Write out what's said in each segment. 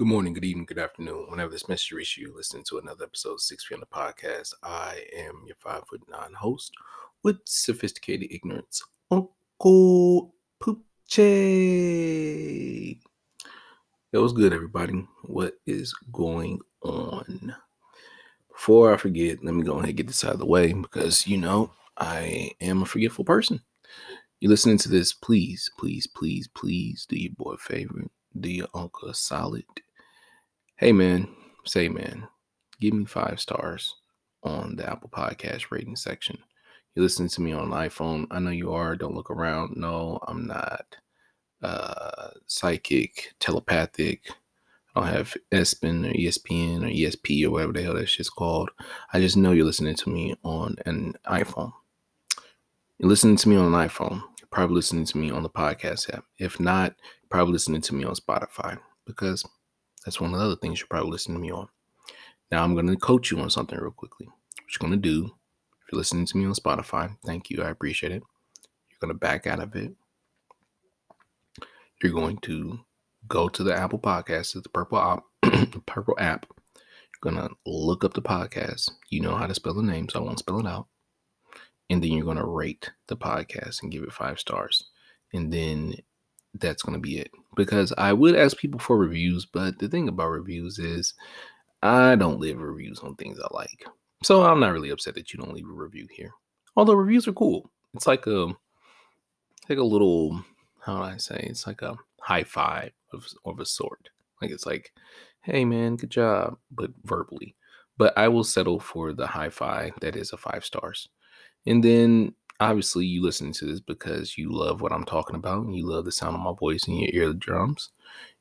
Good morning, good evening, good afternoon. Whenever this message reaches you, listening to another episode of Six Feet on the Podcast. I am your five foot nine host with sophisticated ignorance, Uncle Poochie. It was good, everybody. What is going on? Before I forget, let me go ahead and get this out of the way because you know I am a forgetful person. You're listening to this, please, please, please, please do your boy a favor. Do your uncle a solid Hey man, say man, give me five stars on the Apple Podcast rating section. You're listening to me on an iPhone. I know you are. Don't look around. No, I'm not uh, psychic, telepathic. I don't have ESPN or ESPN or ESP or whatever the hell that shit's called. I just know you're listening to me on an iPhone. You're listening to me on an iPhone. You're probably listening to me on the podcast app. If not, probably listening to me on Spotify because that's one of the other things you're probably listening to me on. Now I'm going to coach you on something real quickly. What you're going to do, if you're listening to me on Spotify, thank you, I appreciate it. You're going to back out of it. You're going to go to the Apple Podcast, the purple app, purple app. You're going to look up the podcast. You know how to spell the name, so I won't spell it out. And then you're going to rate the podcast and give it five stars. And then that's going to be it. Because I would ask people for reviews, but the thing about reviews is I don't leave reviews on things I like. So I'm not really upset that you don't leave a review here. Although reviews are cool. It's like a like a little how do I say? It's like a high five of, of a sort. Like it's like, hey man, good job, but verbally. But I will settle for the high five that is a five stars. And then obviously you listen to this because you love what I'm talking about and you love the sound of my voice in your eardrums.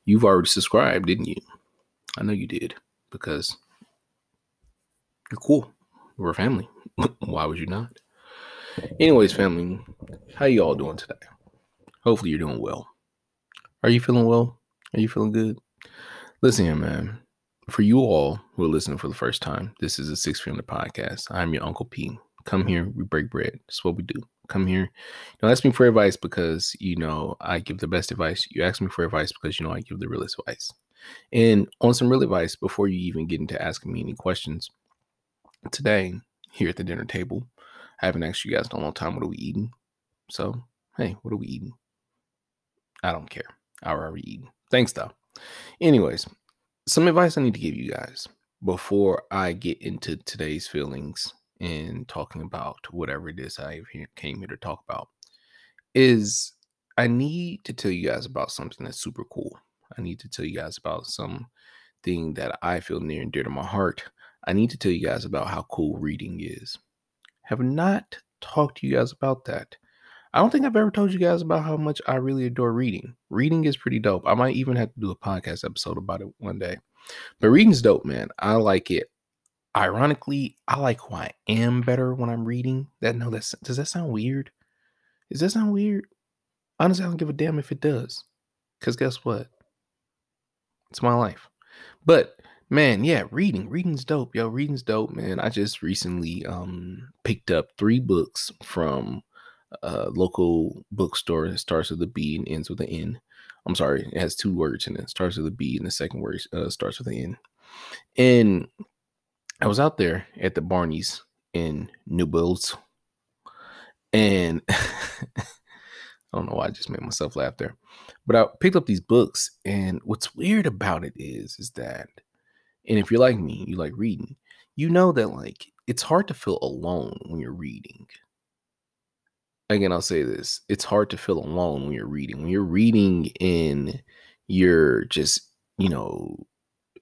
You've already subscribed, didn't you? I know you did because you're cool. We're a family. Why would you not? Anyways, family, how you all doing today? Hopefully you're doing well. Are you feeling well? Are you feeling good? Listen here, man. For you all who are listening for the first time, this is a Six Family Podcast. I'm your Uncle P. Come here, we break bread. That's what we do. Come here. Don't ask me for advice because you know I give the best advice. You ask me for advice because you know I give the realest advice. And on some real advice, before you even get into asking me any questions, today here at the dinner table, I haven't asked you guys in a long time what are we eating. So hey, what are we eating? I don't care. I already eating. Thanks though. Anyways, some advice I need to give you guys before I get into today's feelings and talking about whatever it is I came here to talk about is I need to tell you guys about something that's super cool. I need to tell you guys about something that I feel near and dear to my heart. I need to tell you guys about how cool reading is. Have not talked to you guys about that. I don't think I've ever told you guys about how much I really adore reading. Reading is pretty dope. I might even have to do a podcast episode about it one day. But reading's dope, man. I like it ironically, I like who I am better when I'm reading. That no, that's does that sound weird? Does that sound weird? Honestly, I don't give a damn if it does. Cause guess what? It's my life. But man, yeah, reading. Reading's dope. Yo, reading's dope, man. I just recently um picked up three books from a local bookstore that starts with a B and ends with an N. I'm sorry, it has two words in it. Starts with a B and the second word uh, starts with an N. And I was out there at the Barney's in Newbills, and I don't know why I just made myself laugh there, but I picked up these books, and what's weird about it is, is that, and if you're like me, you like reading, you know that like it's hard to feel alone when you're reading. Again, I'll say this: it's hard to feel alone when you're reading. When you're reading in, you're just you know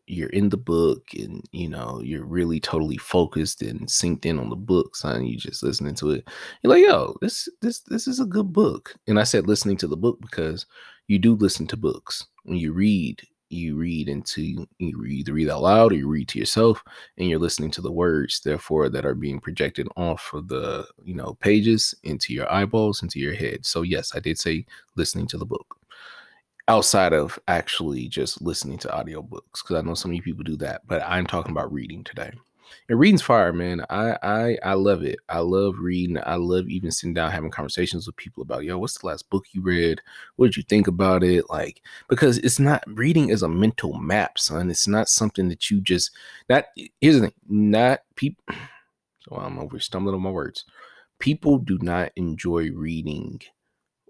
you're in the book and you know you're really totally focused and synced in on the book son you just listening to it you're like yo this this this is a good book. And i said listening to the book because you do listen to books. When you read you read into you either read out loud or you read to yourself and you're listening to the words therefore that are being projected off of the you know pages into your eyeballs into your head. So yes i did say listening to the book outside of actually just listening to audiobooks because I know of you people do that, but I'm talking about reading today. And reading's fire, man. I I I love it. I love reading. I love even sitting down having conversations with people about, yo, what's the last book you read? What did you think about it? Like, because it's not reading is a mental map, son. It's not something that you just not here's the thing, not people so I'm over stumbling on my words. People do not enjoy reading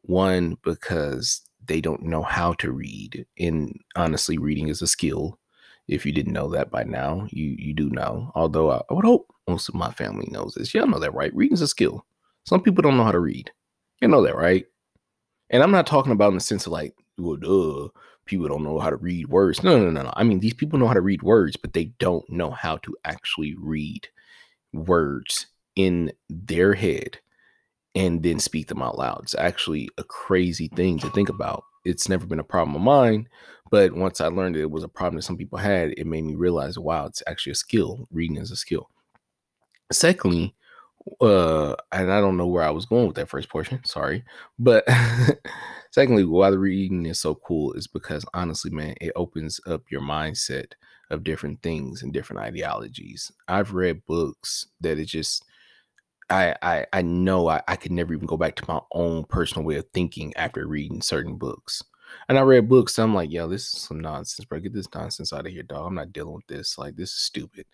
one because they don't know how to read. And honestly, reading is a skill if you didn't know that by now, you you do know. Although I, I would hope most of my family knows this. Y'all know that, right? Reading's a skill. Some people don't know how to read. You know that, right? And I'm not talking about in the sense of like, well, duh, people don't know how to read words. No, no, no, no. I mean, these people know how to read words, but they don't know how to actually read words in their head and then speak them out loud. It's actually a crazy thing to think about. It's never been a problem of mine, but once I learned it was a problem that some people had, it made me realize, wow, it's actually a skill. Reading is a skill. Secondly, uh, and I don't know where I was going with that first portion. Sorry, but secondly, why the reading is so cool is because honestly, man, it opens up your mindset of different things and different ideologies. I've read books that it just I I I know I, I could never even go back to my own personal way of thinking after reading certain books. And I read books, I'm like, yo, this is some nonsense, bro. Get this nonsense out of here, dog. I'm not dealing with this. Like, this is stupid.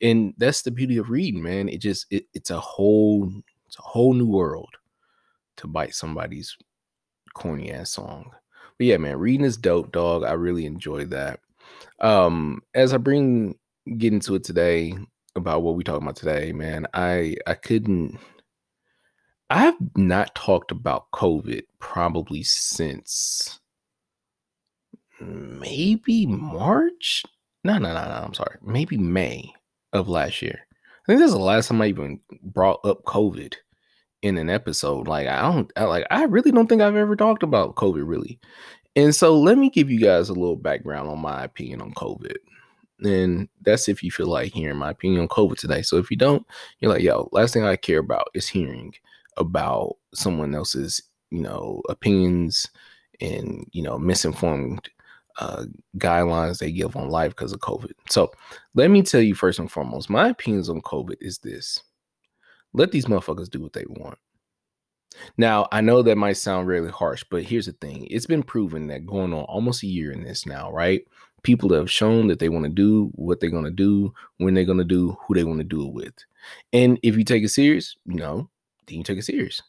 And that's the beauty of reading, man. It just it, it's a whole it's a whole new world to bite somebody's corny ass song. But yeah, man, reading is dope, dog. I really enjoy that. Um, as I bring get into it today about what we talking about today, man, I I couldn't I've not talked about COVID probably since maybe March. No, no, no, no. I'm sorry. Maybe May of last year. I think that's the last time I even brought up COVID in an episode. Like I don't I, like I really don't think I've ever talked about COVID really. And so let me give you guys a little background on my opinion on COVID. And that's if you feel like hearing my opinion on COVID today. So if you don't, you're like, yo, last thing I care about is hearing about someone else's, you know, opinions and, you know, misinformed uh, guidelines they give on life because of COVID. So let me tell you first and foremost, my opinions on COVID is this let these motherfuckers do what they want. Now, I know that might sound really harsh, but here's the thing it's been proven that going on almost a year in this now, right? People have shown that they want to do what they're going to do, when they're going to do, who they want to do it with. And if you take it serious, you know, then you take it serious.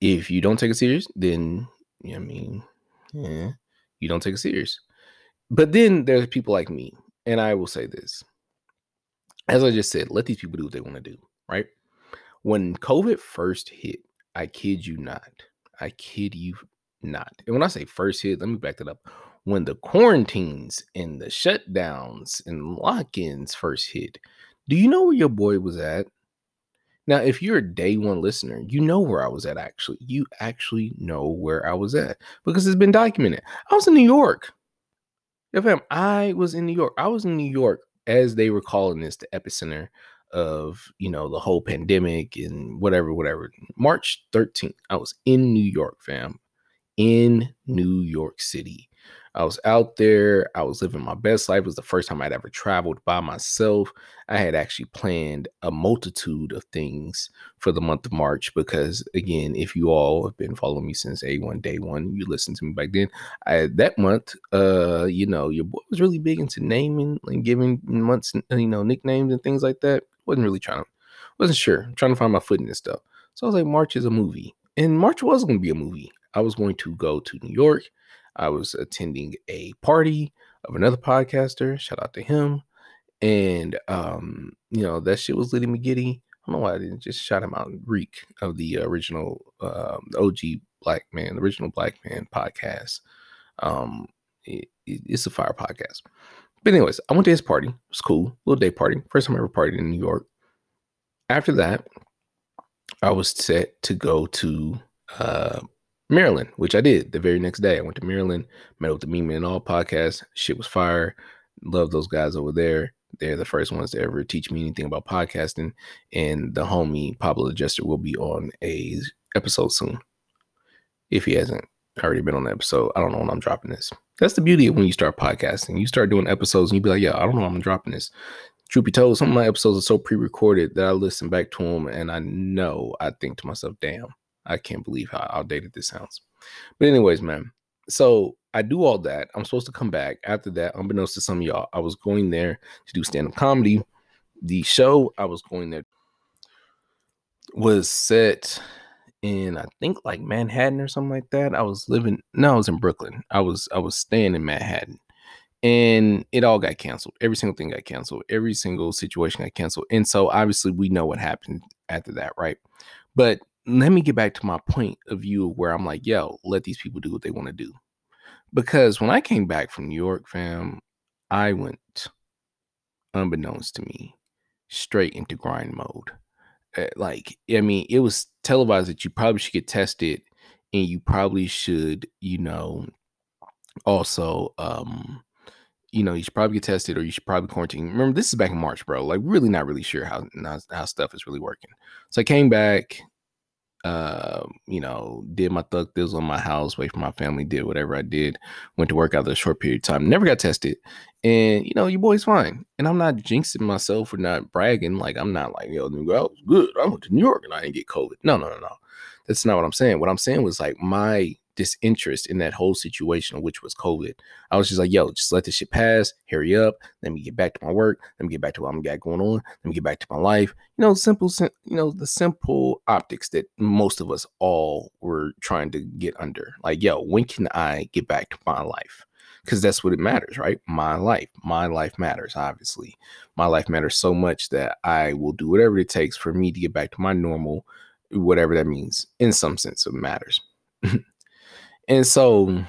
If you don't take it serious, then, I mean, yeah, you don't take it serious. But then there's people like me, and I will say this. As I just said, let these people do what they want to do, right? When COVID first hit, I kid you not. I kid you not. And when I say first hit, let me back that up. When the quarantines and the shutdowns and lock ins first hit, do you know where your boy was at? Now, if you're a day one listener, you know where I was at actually. You actually know where I was at because it's been documented. I was in New York. fam. I was in New York. I was in New York as they were calling this the epicenter of you know the whole pandemic and whatever, whatever. March 13th, I was in New York, fam, in New York City. I was out there. I was living my best life. It was the first time I'd ever traveled by myself. I had actually planned a multitude of things for the month of March because, again, if you all have been following me since A1 day one, you listened to me back then. I that month, uh, you know, your boy was really big into naming and giving months, you know, nicknames and things like that. wasn't really trying to, wasn't sure. I'm trying to find my foot in this stuff. So I was like, March is a movie, and March was going to be a movie. I was going to go to New York I was attending a party of another podcaster. Shout out to him. And um, you know, that shit was letting me giddy. I don't know why I didn't just shout him out. Greek of the original uh, OG Black Man, the original Black Man podcast. Um, it, it's a fire podcast. But anyways, I went to his party. It was cool. Little day party. First time I ever partied in New York. After that, I was set to go to uh, Maryland, which I did the very next day. I went to Maryland, met with the Meme and All podcast. Shit was fire. Love those guys over there. They're the first ones to ever teach me anything about podcasting. And the homie Pablo Adjuster will be on a episode soon. If he hasn't already been on the episode, I don't know when I'm dropping this. That's the beauty of when you start podcasting. You start doing episodes and you be like, yeah, I don't know I'm dropping this. truth be told, some of my episodes are so pre-recorded that I listen back to them and I know I think to myself, damn, I can't believe how outdated this sounds. But anyways, man. So I do all that. I'm supposed to come back after that. Unbeknownst to some of y'all, I was going there to do stand-up comedy. The show I was going there was set in I think like Manhattan or something like that. I was living no, I was in Brooklyn. I was I was staying in Manhattan. And it all got canceled. Every single thing got canceled. Every single situation got canceled. And so obviously we know what happened after that, right? But let me get back to my point of view where I'm like, yo, let these people do what they want to do. Because when I came back from New York, fam, I went, unbeknownst to me, straight into grind mode. Uh, like, I mean, it was televised that you probably should get tested and you probably should, you know, also, um, you know, you should probably get tested or you should probably quarantine. Remember, this is back in March, bro. Like, really not really sure how, how stuff is really working. So I came back, uh, you know, did my thug deals on my house, wait for my family, did whatever I did, went to work out a short period of time, never got tested. And you know, your boy's fine. And I'm not jinxing myself or not bragging. Like I'm not like, yo, I was good. I went to New York and I didn't get COVID. No, no, no, no. That's not what I'm saying. What I'm saying was like my disinterest in that whole situation, which was COVID. I was just like, yo, just let this shit pass. Hurry up. Let me get back to my work. Let me get back to what I'm got going on. Let me get back to my life. You know, simple, you know, the simple optics that most of us all were trying to get under. Like, yo, when can I get back to my life? Because that's what it matters, right? My life. My life matters, obviously. My life matters so much that I will do whatever it takes for me to get back to my normal, whatever that means. In some sense, it matters. And so,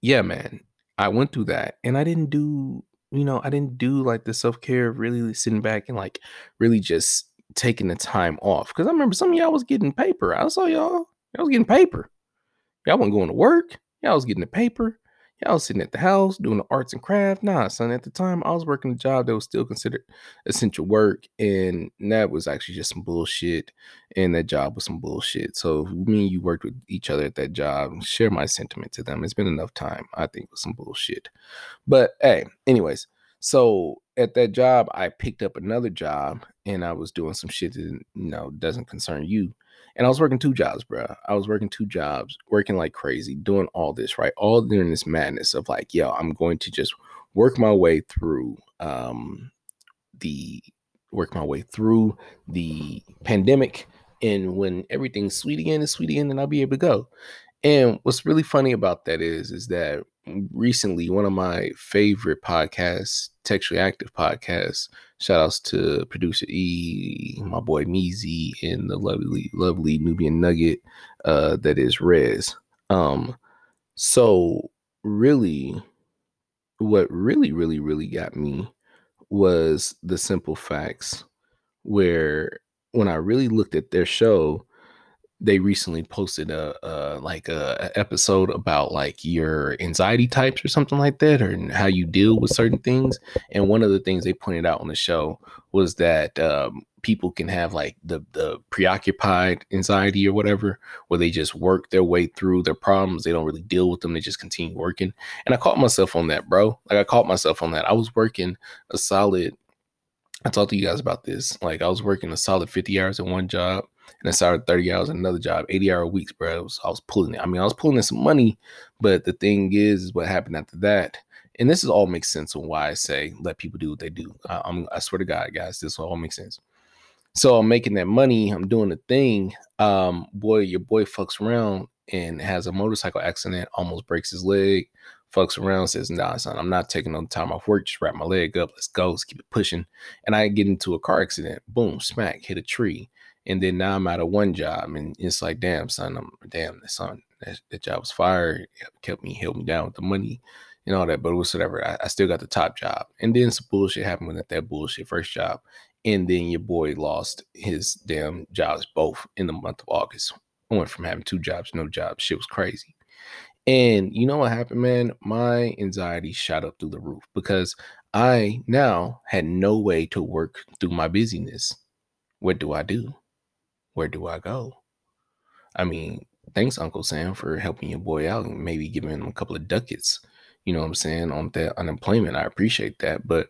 yeah, man, I went through that and I didn't do, you know, I didn't do like the self care, really sitting back and like really just taking the time off. Cause I remember some of y'all was getting paper. I saw y'all, y'all was getting paper. Y'all wasn't going to work. Y'all was getting the paper. I was sitting at the house doing the arts and craft. Nah, son, at the time I was working a job that was still considered essential work. And that was actually just some bullshit. And that job was some bullshit. So me and you worked with each other at that job. Share my sentiment to them. It's been enough time, I think, with some bullshit. But hey, anyways, so at that job, I picked up another job and I was doing some shit that you know doesn't concern you. And I was working two jobs, bro. I was working two jobs, working like crazy, doing all this, right? All during this madness of like, yo, I'm going to just work my way through um the work my way through the pandemic. And when everything's sweet again, is sweet again, then I'll be able to go. And what's really funny about that is, is that recently one of my favorite podcasts, Textually Active podcasts, shout outs to producer E, my boy Meezy, and the lovely, lovely Nubian Nugget uh, that is Rez. Um, so really, what really, really, really got me was the simple facts where when I really looked at their show, they recently posted a, a like a, a, episode about like your anxiety types or something like that or how you deal with certain things and one of the things they pointed out on the show was that um, people can have like the the preoccupied anxiety or whatever where they just work their way through their problems they don't really deal with them they just continue working and i caught myself on that bro like i caught myself on that i was working a solid i talked to you guys about this like i was working a solid 50 hours at one job and I started 30 hours another job, 80 hour weeks, bro. Was, I was pulling it. I mean, I was pulling in some money, but the thing is, is what happened after that. And this is all makes sense on why I say let people do what they do. I, I'm, I swear to God, guys, this all makes sense. So I'm making that money. I'm doing the thing. Um, boy, your boy fucks around and has a motorcycle accident, almost breaks his leg. Fucks around, says, "Nah, son, I'm not taking no time off work. Just wrap my leg up. Let's go. Let's keep it pushing." And I get into a car accident. Boom, smack, hit a tree and then now I'm out of one job, and it's like, damn, son, I'm damn, son, that, that job was fired, kept me, held me down with the money and all that, but it whatever. I, I still got the top job, and then some bullshit happened with that bullshit first job, and then your boy lost his damn jobs both in the month of August. I went from having two jobs, no job. Shit was crazy. And you know what happened, man? My anxiety shot up through the roof because I now had no way to work through my busyness. What do I do? Where do I go? I mean, thanks, Uncle Sam, for helping your boy out and maybe giving him a couple of ducats, you know what I'm saying, on that unemployment. I appreciate that. But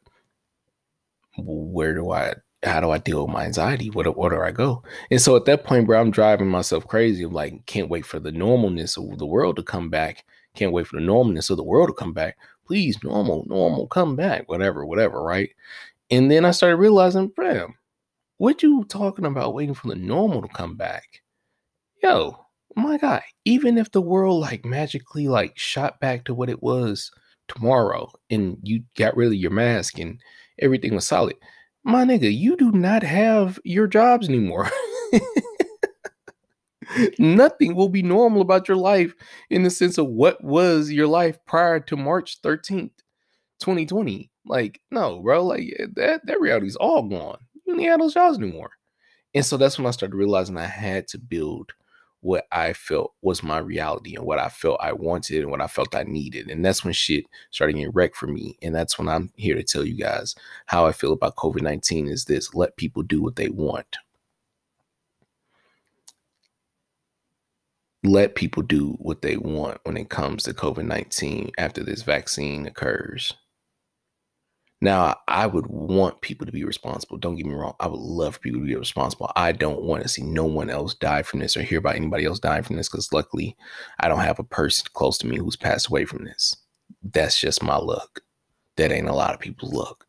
where do I how do I deal with my anxiety? What where do I go? And so at that point, bro, I'm driving myself crazy. I'm like, can't wait for the normalness of the world to come back. Can't wait for the normalness of the world to come back. Please, normal, normal, come back, whatever, whatever, right? And then I started realizing, bro, what you talking about waiting for the normal to come back? Yo, my guy, even if the world like magically like shot back to what it was tomorrow and you got rid of your mask and everything was solid, my nigga, you do not have your jobs anymore. Nothing will be normal about your life in the sense of what was your life prior to March 13th, 2020. Like, no, bro, like eh, that that reality is all gone. Have those jobs anymore. And so that's when I started realizing I had to build what I felt was my reality and what I felt I wanted and what I felt I needed. And that's when shit started getting wrecked for me. And that's when I'm here to tell you guys how I feel about COVID 19 is this let people do what they want. Let people do what they want when it comes to COVID 19 after this vaccine occurs. Now, I would want people to be responsible. Don't get me wrong. I would love for people to be responsible. I don't want to see no one else die from this or hear about anybody else dying from this because luckily I don't have a person close to me who's passed away from this. That's just my luck. That ain't a lot of people's luck.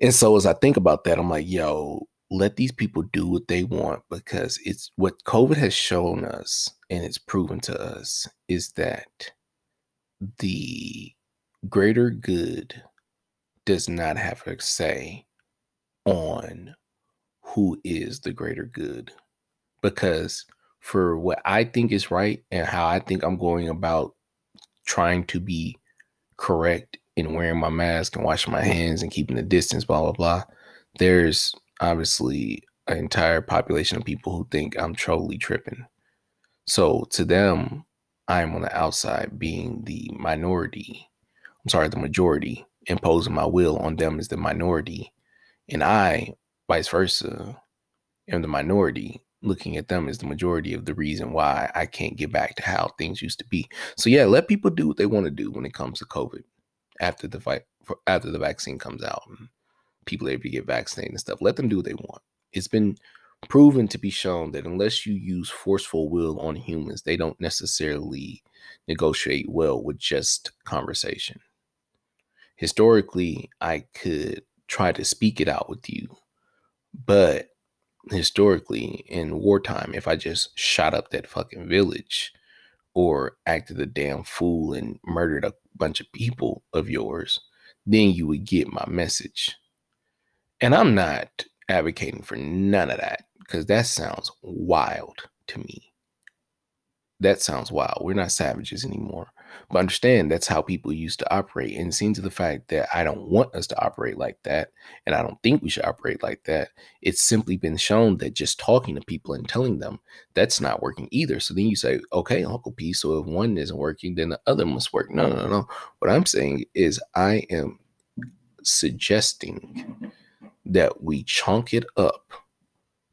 And so as I think about that, I'm like, yo, let these people do what they want because it's what COVID has shown us and it's proven to us is that the greater good does not have a say on who is the greater good. Because for what I think is right and how I think I'm going about trying to be correct in wearing my mask and washing my mm. hands and keeping the distance, blah, blah, blah, there's obviously an entire population of people who think I'm totally tripping. So to them, I'm on the outside being the minority. I'm sorry, the majority imposing my will on them as the minority, and I, vice versa, am the minority looking at them as the majority of the reason why I can't get back to how things used to be. So yeah, let people do what they want to do when it comes to COVID after the fight after the vaccine comes out and people able to get vaccinated and stuff. Let them do what they want. It's been proven to be shown that unless you use forceful will on humans, they don't necessarily negotiate well with just conversation historically I could try to speak it out with you. But historically in wartime, if I just shot up that fucking village or acted a damn fool and murdered a bunch of people of yours, then you would get my message. And I'm not advocating for none of that because that sounds wild to me. That sounds wild. We're not savages anymore. But understand that's how people used to operate. And seeing to the fact that I don't want us to operate like that, and I don't think we should operate like that, it's simply been shown that just talking to people and telling them that's not working either. So then you say, okay, Uncle P, so if one isn't working, then the other must work. No, no, no. What I'm saying is I am suggesting that we chunk it up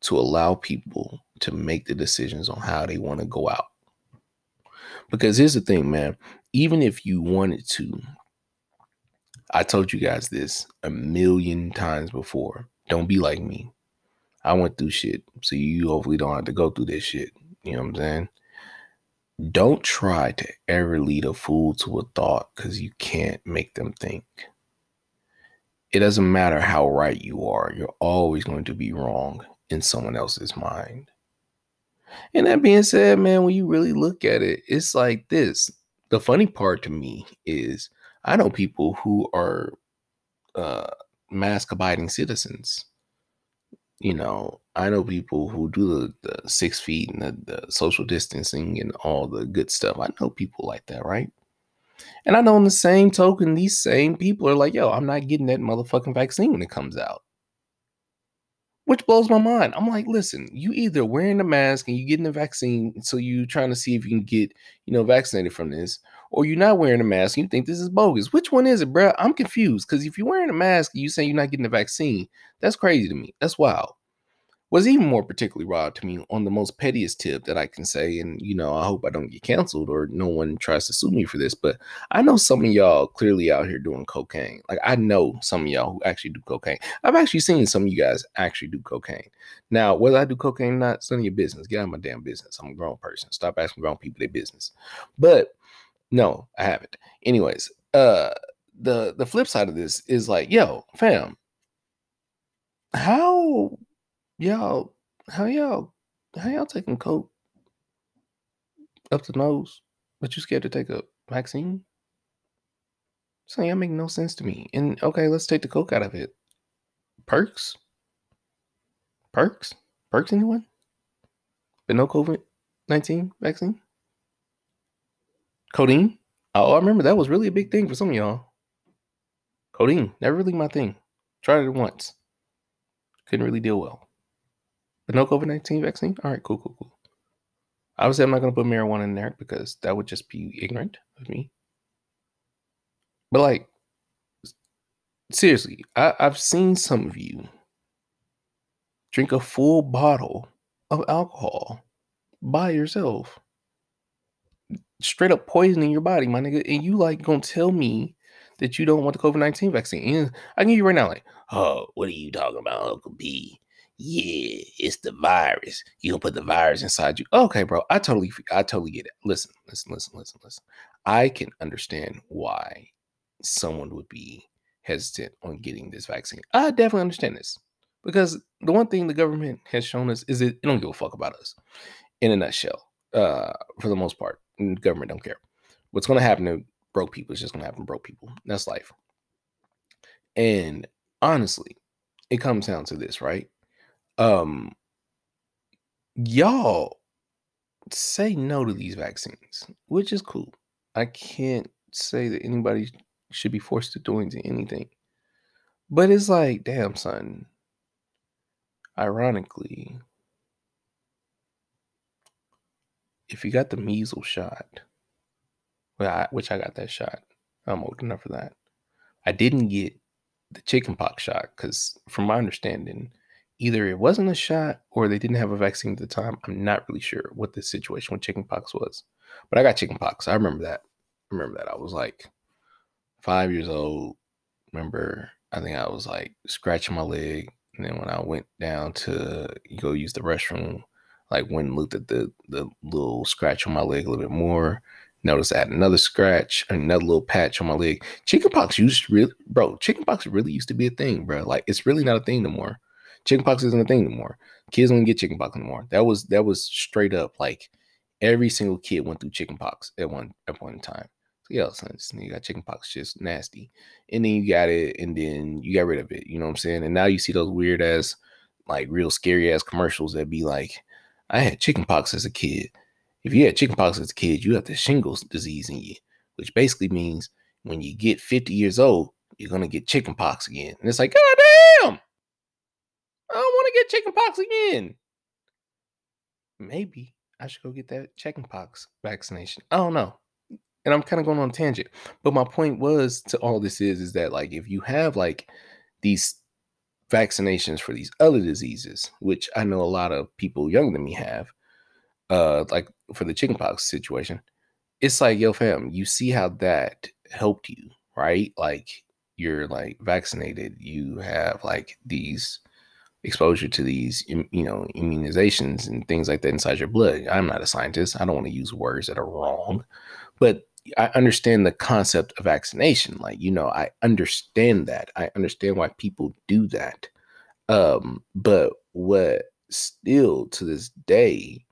to allow people to make the decisions on how they want to go out. Because here's the thing, man. Even if you wanted to, I told you guys this a million times before. Don't be like me. I went through shit. So you hopefully don't have to go through this shit. You know what I'm saying? Don't try to ever lead a fool to a thought because you can't make them think. It doesn't matter how right you are, you're always going to be wrong in someone else's mind. And that being said, man, when you really look at it, it's like this. The funny part to me is I know people who are uh, mask abiding citizens. You know, I know people who do the, the six feet and the, the social distancing and all the good stuff. I know people like that, right? And I know in the same token, these same people are like, yo, I'm not getting that motherfucking vaccine when it comes out which blows my mind. I'm like, listen, you either wearing a mask and you getting the vaccine, so you trying to see if you can get, you know, vaccinated from this, or you're not wearing a mask and you think this is bogus. Which one is it, bro? I'm confused because if you're wearing a mask you saying you're not getting the vaccine, that's crazy to me. That's wild. Was even more particularly wild to me on the most pettiest tip that I can say. And, you know, I hope I don't get canceled or no one tries to sue me for this. But I know some of y'all clearly out here doing cocaine. Like, I know some of y'all who actually do cocaine. I've actually seen some of you guys actually do cocaine. Now, whether I do cocaine or not, it's none of your business. Get out of my damn business. I'm a grown person. Stop asking grown people their business. But no, I haven't. Anyways, uh, the the flip side of this is like, yo, fam, how y'all how y'all how y'all taking coke up the nose, but you scared to take a vaccine? So y'all make no sense to me. And okay, let's take the coke out of it. Perks? Perks? Perks anyone? But no COVID 19 vaccine? Codeine? Oh, I remember that was really a big thing for some of y'all. Codeine, never really my thing. Tried it once. Couldn't really deal well. But no COVID 19 vaccine? All right, cool, cool, cool. Obviously, I'm not going to put marijuana in there because that would just be ignorant of me. But, like, seriously, I, I've seen some of you drink a full bottle of alcohol by yourself, straight up poisoning your body, my nigga. And you, like, gonna tell me that you don't want the COVID 19 vaccine. And I can give you right now, like, oh, what are you talking about, Uncle B? Yeah, it's the virus. You gonna put the virus inside you. Okay, bro. I totally I totally get it. Listen, listen, listen, listen, listen. I can understand why someone would be hesitant on getting this vaccine. I definitely understand this. Because the one thing the government has shown us is it, it don't give a fuck about us in a nutshell. Uh, for the most part. The government don't care. What's gonna happen to broke people is just gonna happen to broke people. That's life. And honestly, it comes down to this, right? Um y'all say no to these vaccines, which is cool. I can't say that anybody should be forced to do anything. But it's like, damn, son. Ironically, if you got the measles shot, well, I, which I got that shot. I'm old enough for that. I didn't get the chickenpox shot because, from my understanding, either it wasn't a shot or they didn't have a vaccine at the time. I'm not really sure what the situation with chickenpox was, but I got chickenpox. I remember that. I remember that. I was like five years old. Remember, I think I was like scratching my leg, and then when I went down to go use the restroom, like went and looked at the the little scratch on my leg a little bit more Notice I had another scratch, another little patch on my leg. Chickenpox used to really, bro. Chickenpox really used to be a thing, bro. Like it's really not a thing no more. Chickenpox isn't a thing anymore. Kids don't get chickenpox anymore. That was that was straight up like every single kid went through chickenpox at one at one time. So yeah, son, you got chickenpox, just nasty. And then you got it, and then you got rid of it. You know what I'm saying? And now you see those weird ass, like real scary ass commercials that be like, I had chickenpox as a kid. If you had chickenpox as a kid, you have the shingles disease in you, which basically means when you get 50 years old, you're gonna get chickenpox again. And it's like, God damn, Get chickenpox again. Maybe I should go get that chickenpox vaccination. I don't know. And I'm kind of going on tangent. But my point was to all this is is that like if you have like these vaccinations for these other diseases, which I know a lot of people younger than me have, uh like for the chickenpox situation, it's like, yo, fam, you see how that helped you, right? Like you're like vaccinated, you have like these exposure to these you know immunizations and things like that inside your blood. I'm not a scientist. I don't want to use words that are wrong, but I understand the concept of vaccination. Like, you know, I understand that. I understand why people do that. Um, but what still to this day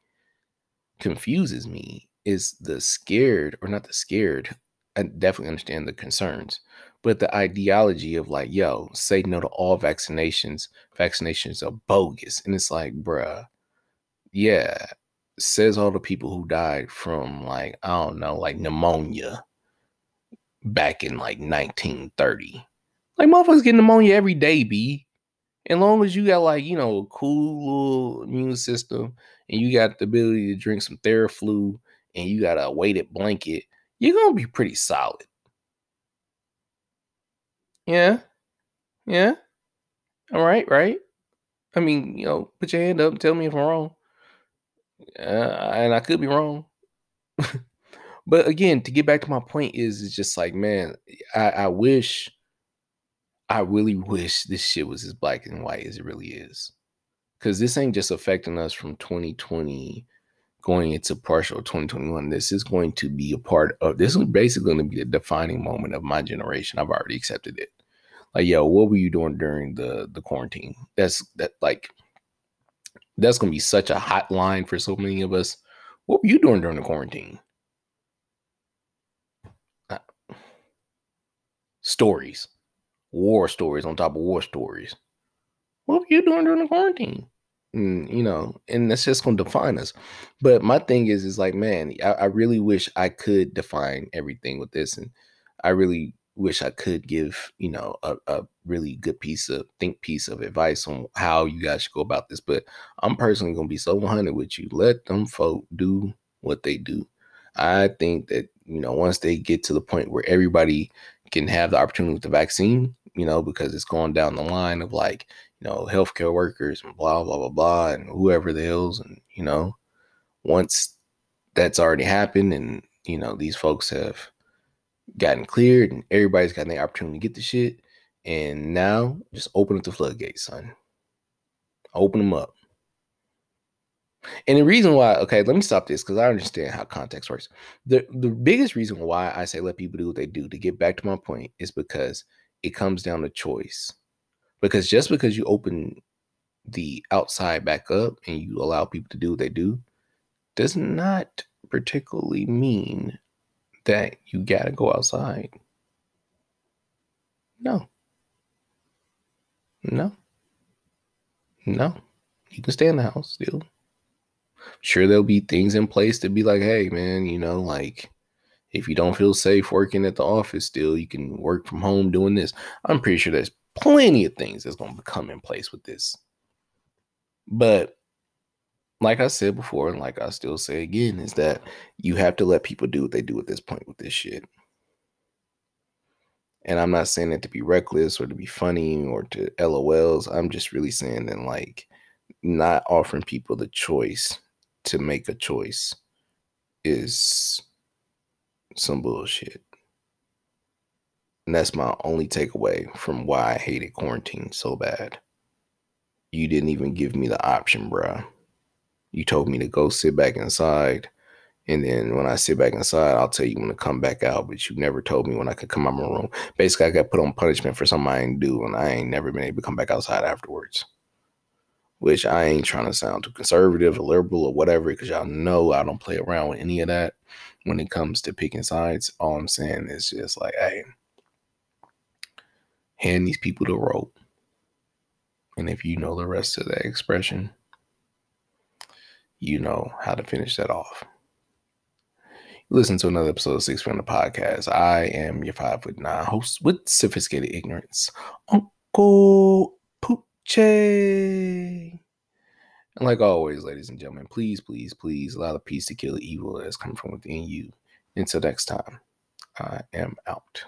confuses me is the scared or not the scared. I definitely understand the concerns, but the ideology of like, yo, say no to all vaccinations. Vaccinations are bogus. And it's like, bruh, yeah, says all the people who died from like, I don't know, like pneumonia back in like 1930. Like motherfuckers get pneumonia every day, B. As long as you got like, you know, a cool little immune system and you got the ability to drink some Theraflu and you got a weighted blanket, you're gonna be pretty solid. Yeah. Yeah. All right, right. I mean, you know, put your hand up tell me if I'm wrong. Uh, and I could be wrong. but again, to get back to my point is it's just like, man, I, I wish I really wish this shit was as black and white as it really is. Cause this ain't just affecting us from 2020 going into partial 2021. This is going to be a part of this is basically going to be the defining moment of my generation. I've already accepted it. Like, yo, what were you doing during the the quarantine? That's that like that's gonna be such a hot line for so many of us. What were you doing during the quarantine? Uh, stories, war stories on top of war stories. What were you doing during the quarantine? And, you know, and that's just to define us. But my thing is, is like, man, I, I really wish I could define everything with this, and I really wish I could give, you know, a, a really good piece of think piece of advice on how you guys should go about this. But I'm personally gonna be so 100 with you. Let them folk do what they do. I think that you know once they get to the point where everybody can have the opportunity with the vaccine, you know, because it's going down the line of like you know healthcare workers and blah blah blah blah and whoever the hills and you know once that's already happened and you know these folks have gotten cleared and everybody's gotten the opportunity to get the shit. And now just open up the floodgates, son. Open them up. And the reason why, okay, let me stop this because I understand how context works. The the biggest reason why I say let people do what they do to get back to my point is because it comes down to choice. Because just because you open the outside back up and you allow people to do what they do does not particularly mean that you gotta go outside. No. No. No. You can stay in the house still. Sure, there'll be things in place to be like, hey, man, you know, like if you don't feel safe working at the office still, you can work from home doing this. I'm pretty sure there's plenty of things that's going to come in place with this. But like I said before, and like I still say again, is that you have to let people do what they do at this point with this shit. And I'm not saying that to be reckless or to be funny or to LOLs. I'm just really saying that, like, not offering people the choice to make a choice is some bullshit. And that's my only takeaway from why I hated quarantine so bad. You didn't even give me the option, bruh. You told me to go sit back inside. And then when I sit back inside, I'll tell you when to come back out. But you never told me when I could come out of my room. Basically, I got put on punishment for something I ain't do, and I ain't never been able to come back outside afterwards. Which I ain't trying to sound too conservative or liberal or whatever, because y'all know I don't play around with any of that when it comes to picking sides. All I'm saying is just like, hey, hand these people the rope. And if you know the rest of that expression, you know how to finish that off. Listen to another episode of Six Feet Under Podcast. I am your five foot nine host with sophisticated ignorance, Uncle Poochie. And like always, ladies and gentlemen, please, please, please allow the peace to kill the evil that has come from within you. Until next time, I am out.